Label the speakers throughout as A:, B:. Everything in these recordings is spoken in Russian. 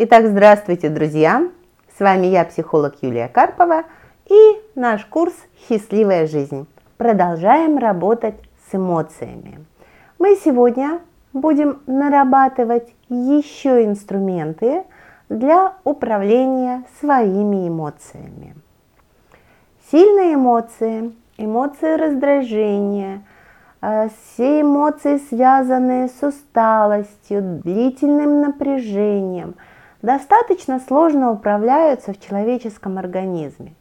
A: Итак, здравствуйте, друзья! С вами я, психолог Юлия Карпова и наш курс «Счастливая жизнь». Продолжаем работать с эмоциями. Мы сегодня будем нарабатывать еще инструменты для управления своими эмоциями. Сильные эмоции, эмоции раздражения, э, все эмоции, связанные с усталостью, длительным напряжением, достаточно сложно управляются в человеческом организме.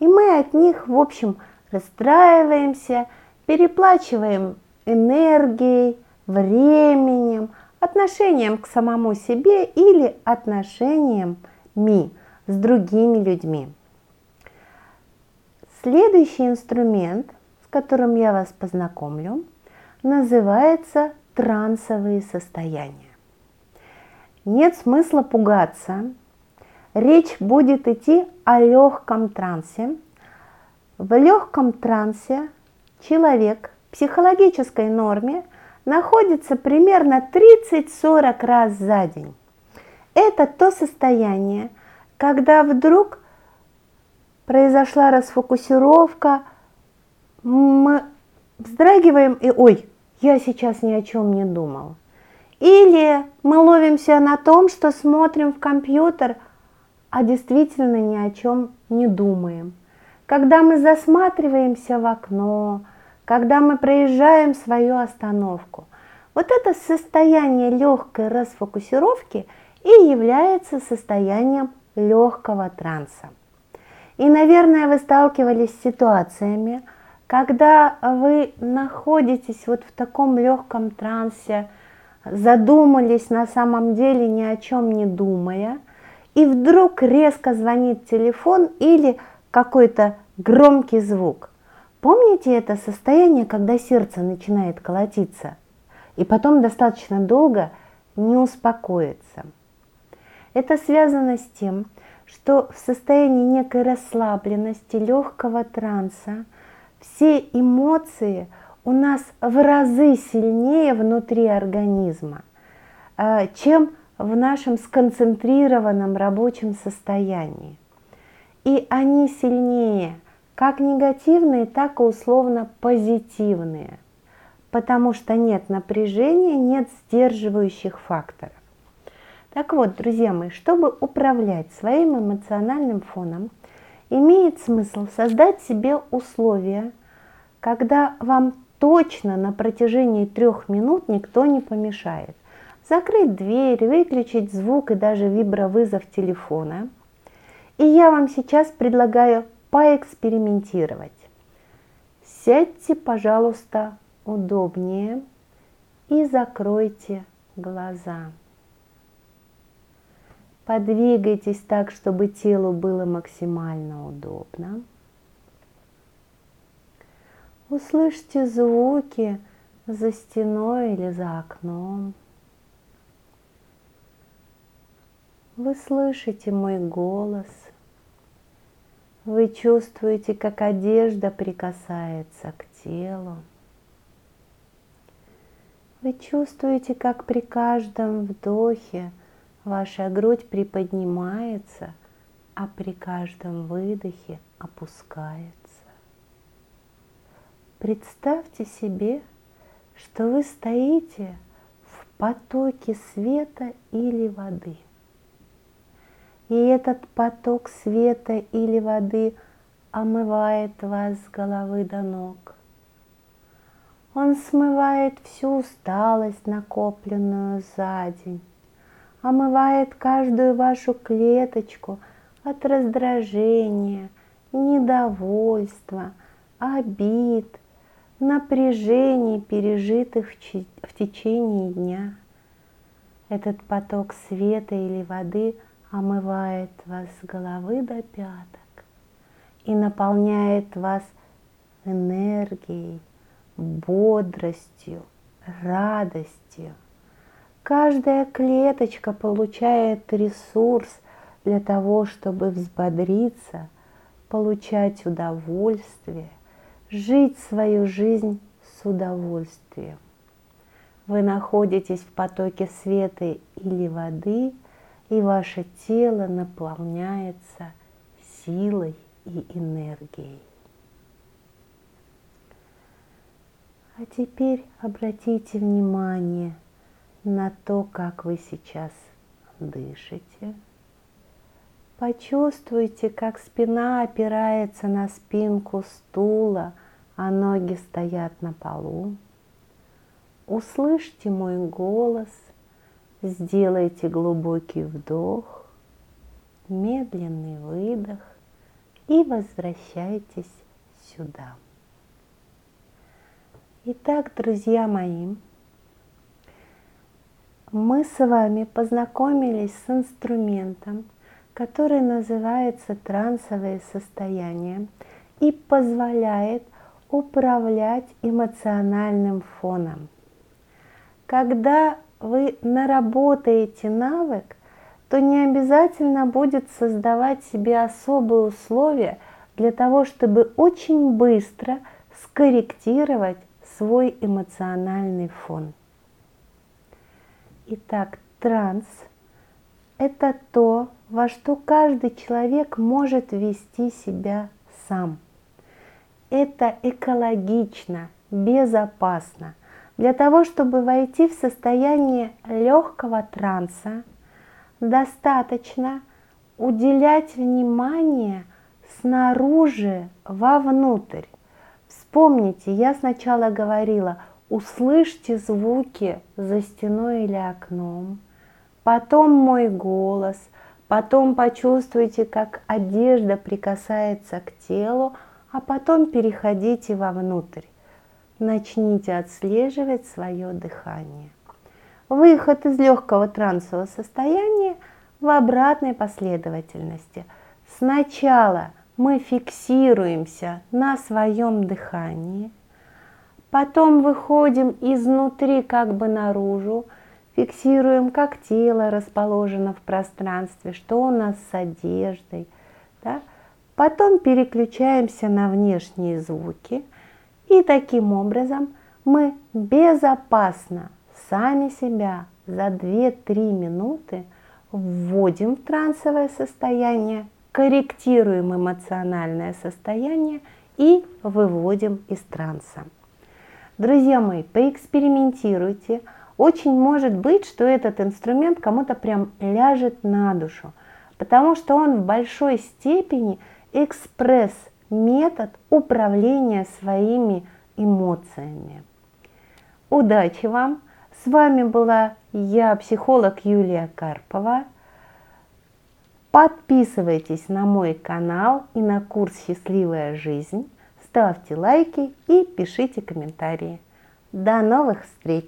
A: И мы от них, в общем, расстраиваемся, переплачиваем энергией, временем, отношением к самому себе или отношением ми с другими людьми. Следующий инструмент, с которым я вас познакомлю, называется трансовые состояния. Нет смысла пугаться. Речь будет идти о легком трансе. В легком трансе человек в психологической норме находится примерно 30-40 раз за день. Это то состояние, когда вдруг произошла расфокусировка, мы вздрагиваем и ой, я сейчас ни о чем не думал. Или мы ловимся на том, что смотрим в компьютер, а действительно ни о чем не думаем. Когда мы засматриваемся в окно, когда мы проезжаем свою остановку. Вот это состояние легкой расфокусировки и является состоянием легкого транса. И, наверное, вы сталкивались с ситуациями, когда вы находитесь вот в таком легком трансе, задумались на самом деле ни о чем не думая, и вдруг резко звонит телефон или какой-то громкий звук. Помните это состояние, когда сердце начинает колотиться, и потом достаточно долго не успокоится? Это связано с тем, что в состоянии некой расслабленности, легкого транса, все эмоции у нас в разы сильнее внутри организма, а, чем в нашем сконцентрированном рабочем состоянии. И они сильнее, как негативные, так и условно позитивные, потому что нет напряжения, нет сдерживающих факторов. Так вот, друзья мои, чтобы управлять своим эмоциональным фоном, имеет смысл создать себе условия, когда вам точно на протяжении трех минут никто не помешает. Закрыть дверь, выключить звук и даже вибровызов телефона. И я вам сейчас предлагаю поэкспериментировать. Сядьте, пожалуйста, удобнее и закройте глаза. Подвигайтесь так, чтобы телу было максимально удобно. Услышьте звуки за стеной или за окном. Вы слышите мой голос. Вы чувствуете, как одежда прикасается к телу. Вы чувствуете, как при каждом вдохе Ваша грудь приподнимается, а при каждом выдохе опускается. Представьте себе, что вы стоите в потоке света или воды. И этот поток света или воды омывает вас с головы до ног. Он смывает всю усталость, накопленную за день омывает каждую вашу клеточку от раздражения, недовольства, обид, напряжений, пережитых в течение дня. Этот поток света или воды омывает вас с головы до пяток и наполняет вас энергией, бодростью, радостью – Каждая клеточка получает ресурс для того, чтобы взбодриться, получать удовольствие, жить свою жизнь с удовольствием. Вы находитесь в потоке света или воды, и ваше тело наполняется силой и энергией. А теперь обратите внимание на то, как вы сейчас дышите. Почувствуйте, как спина опирается на спинку стула, а ноги стоят на полу. Услышьте мой голос, сделайте глубокий вдох, медленный выдох и возвращайтесь сюда. Итак, друзья мои, мы с вами познакомились с инструментом, который называется трансовое состояние и позволяет управлять эмоциональным фоном. Когда вы наработаете навык, то не обязательно будет создавать себе особые условия для того, чтобы очень быстро скорректировать свой эмоциональный фон. Итак, транс – это то, во что каждый человек может вести себя сам. Это экологично, безопасно. Для того, чтобы войти в состояние легкого транса, достаточно уделять внимание снаружи вовнутрь. Вспомните, я сначала говорила, услышьте звуки за стеной или окном, потом мой голос, потом почувствуйте, как одежда прикасается к телу, а потом переходите вовнутрь. Начните отслеживать свое дыхание. Выход из легкого трансового состояния в обратной последовательности. Сначала мы фиксируемся на своем дыхании, потом выходим изнутри как бы наружу, фиксируем, как тело расположено в пространстве, что у нас с одеждой. Да? Потом переключаемся на внешние звуки, и таким образом мы безопасно сами себя за 2-3 минуты вводим в трансовое состояние, корректируем эмоциональное состояние и выводим из транса. Друзья мои, поэкспериментируйте. Очень может быть, что этот инструмент кому-то прям ляжет на душу, потому что он в большой степени экспресс-метод управления своими эмоциями. Удачи вам! С вами была я, психолог Юлия Карпова. Подписывайтесь на мой канал и на курс «Счастливая жизнь». Ставьте лайки и пишите комментарии. До новых встреч!